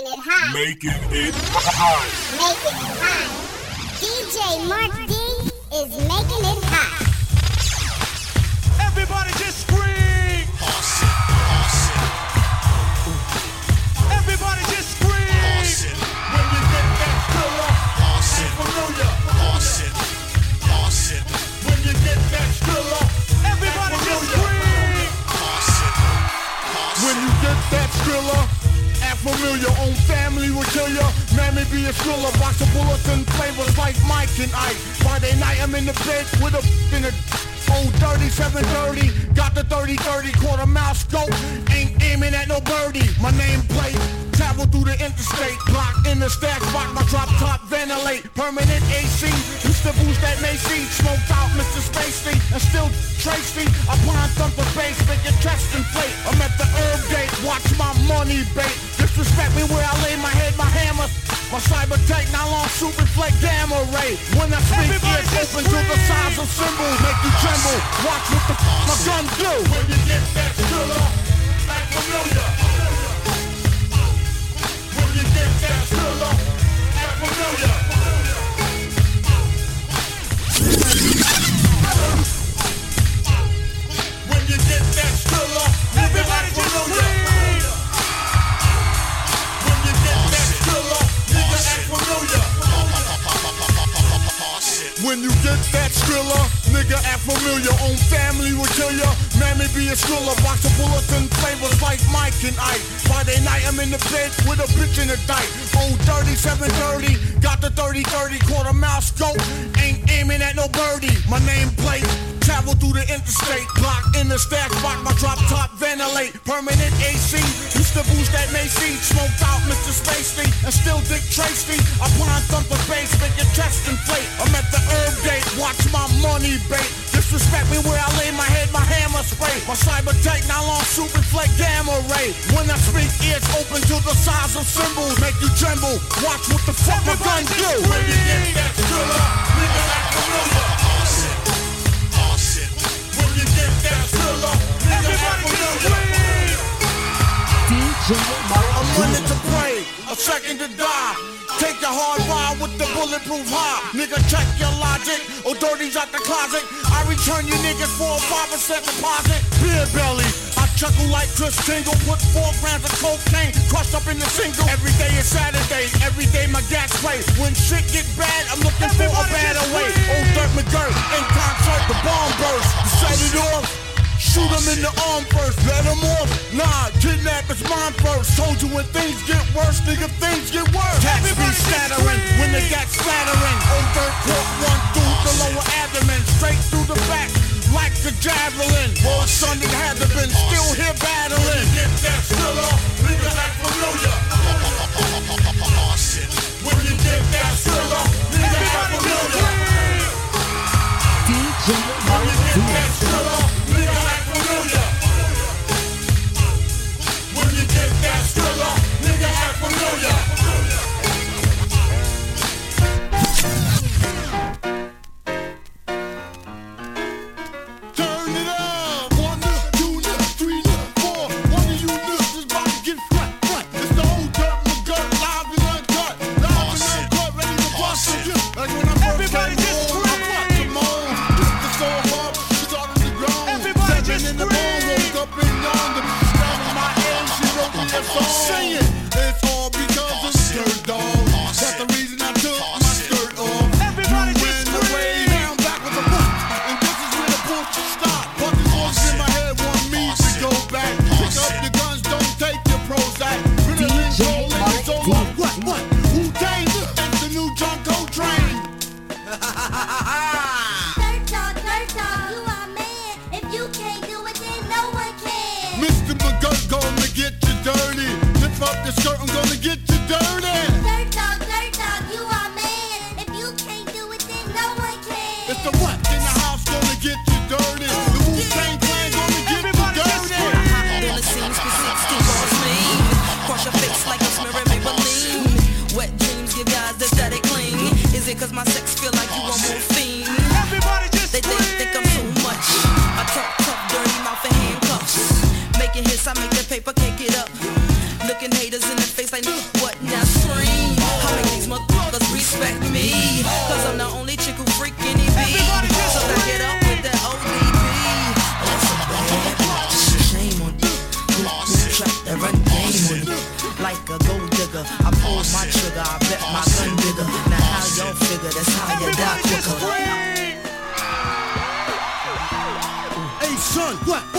Making it hot. Making it hot. Making it hot. DJ Mark D is making it hot. Everybody just scream! Awesome. Awesome. Everybody just scream! Awesome. When you get that thriller, ain't familiar. When you get that thriller, Everybody just scream! Awesome. when you get that thriller, act familiar. Own family will kill ya. Mammy be a thriller. Box of bullets and flavors like Mike and Ike. Friday night I'm in the bed with a in a old 3730. Got the 3030 quarter mile scope. Ain't aiming at no birdie. My name plate. Travel through the interstate, block in the stack spot, my drop top ventilate, permanent AC, used to boost that Macy, smoked out Mr. Spacey, and still Tracy, upon thumper bass, make your chest inflate, I'm at the herb gate, watch my money bait, disrespect me where I lay my head, my hammer, my cyber tech, nylon super flake gamma ray, when I speak, Everybody ears open to the size of cymbals, make you tremble, watch what the f- my gun do, when you get that thriller, act familiar, when you get that thriller, act familiar. A thriller. Box of bullets and flavors like Mike and Ike. Friday night I'm in the bed with a bitch in the dike. Old 3730, got the 30-30 quarter mile scope. Ain't aiming at no birdie. My name plate. Travel through the interstate, block in the stack. Spot, my drop top. Ventilate, permanent AC, used to boost that Macy, smoked out Mr. Spacey, and still Dick Tracy, upon thumper bass, make your chest inflate, I'm at the herb gate, watch my money bait, disrespect me where I lay my head, my hammer spray, my cyber tech, nylon super flake gamma ray, when I speak, ears bulletproof high. Nigga, check your logic. Oh, dirty's out the closet. I return you niggas for a 5% deposit. Beer belly. I chuckle like Kris Kringle. Put four grams of cocaine crushed up in the single. Every day is Saturday. Every day my gas play. When shit get bad, I'm looking for a Everybody better way. Old Dirt McGirt. In concert, the bomb burst. Set it off. Shoot him in the arm first, let him off. Nah, kidnap is mine first. Told you when things get worse, nigga, things get worse. Cats be Everybody just scattering scream! when they got splattering. On third court, one through the lower abdomen, straight through the back. Like a javelin, well, son, making hits, I make that paper, can't get up. Looking haters in the face like, what now scream? I make these motherfuckers respect me. Cause I'm the only chick who freaking EV. So I get up with that ODB. Shame on you. Run with you. Like a gold digger, I pull my trigger, I bet my gun bigger. Now how y'all figure, that's how you die quicker. Hey son, what?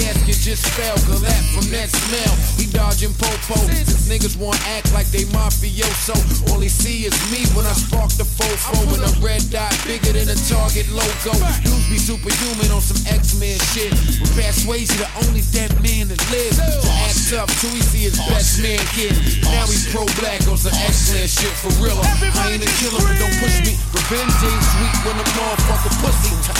gasket just fell, collapse from that smell. He dodging popo. Niggas wanna act like they mafioso. All he see is me when I spark the fofo with a red dot bigger than a Target logo. Dudes be superhuman on some X-Men shit. With ways Swayze, the only dead man that lives. To act up till see his best man kid. Now he's pro-black on some X-Men shit for real. I ain't a killer, but don't push me. Revenge ain't sweet when the motherfucker pussy.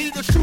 need the true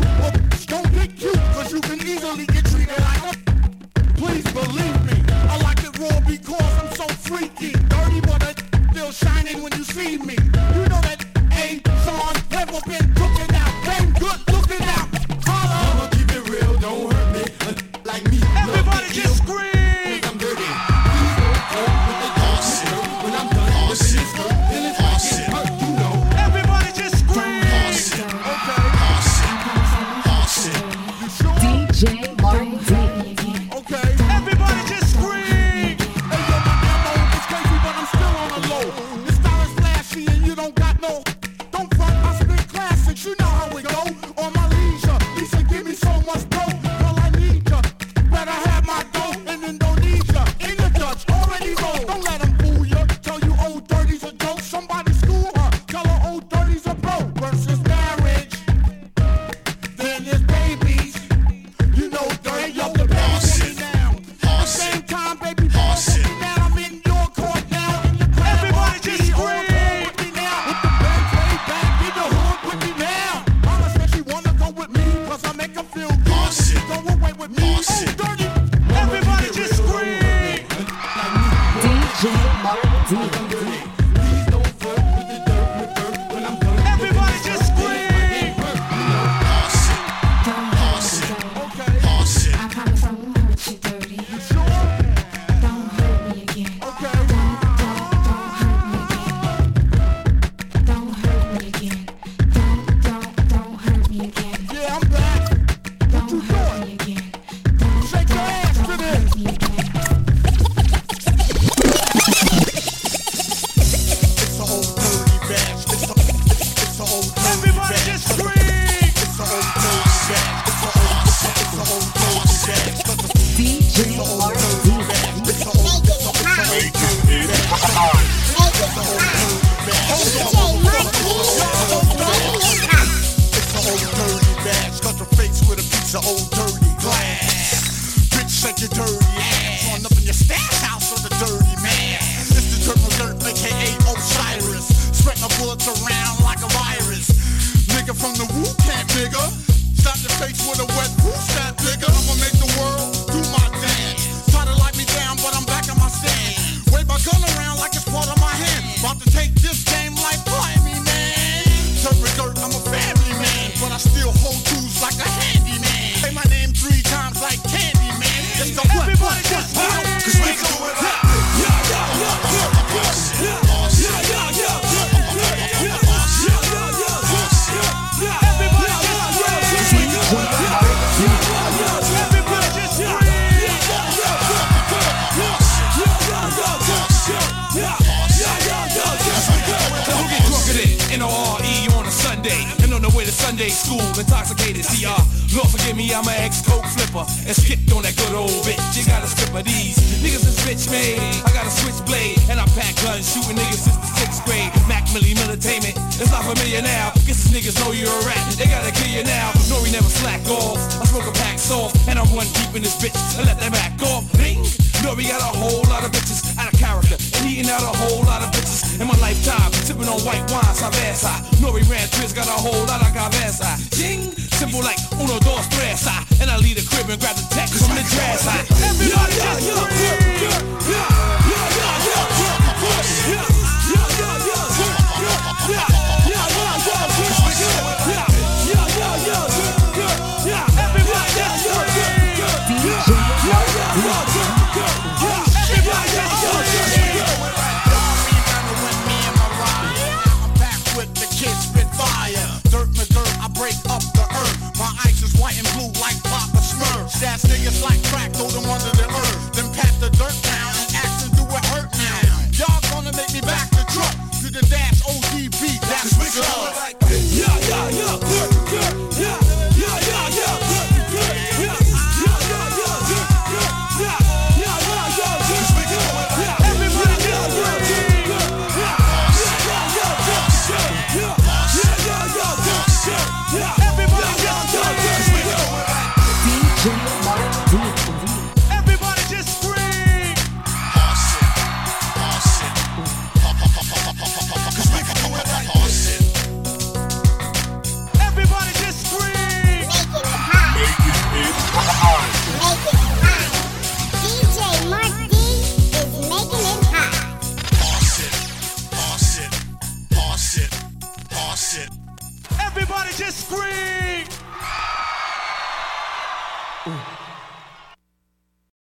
Sunday school, intoxicated. See, uh, Lord forgive me, I'm an ex-coke flipper and skipped on that good old bitch. You gotta strip of these niggas is bitch made. I got a switchblade and I pack guns, shooting niggas since the sixth grade. Mac Millie Militainment, it's not familiar now. Guess these niggas know you're a rat. They gotta kill you now. Nori never slack off. I smoke a pack soft and I run deep in this bitch and let that back off. Bing. Nori got a whole lot of bitches out of character and eating out a whole lot of bitches in my lifetime. Sipping on white wine, Savesa. Nori ran Triz, got a whole lot of cabeza. Jing, simple like uno, dos, tres. ah. And I leave the crib and grab the text from the dress. ah. Everybody Yeah, just yeah, scream. yeah, yeah, yeah, yeah, yeah, yeah, yeah, yeah, yeah,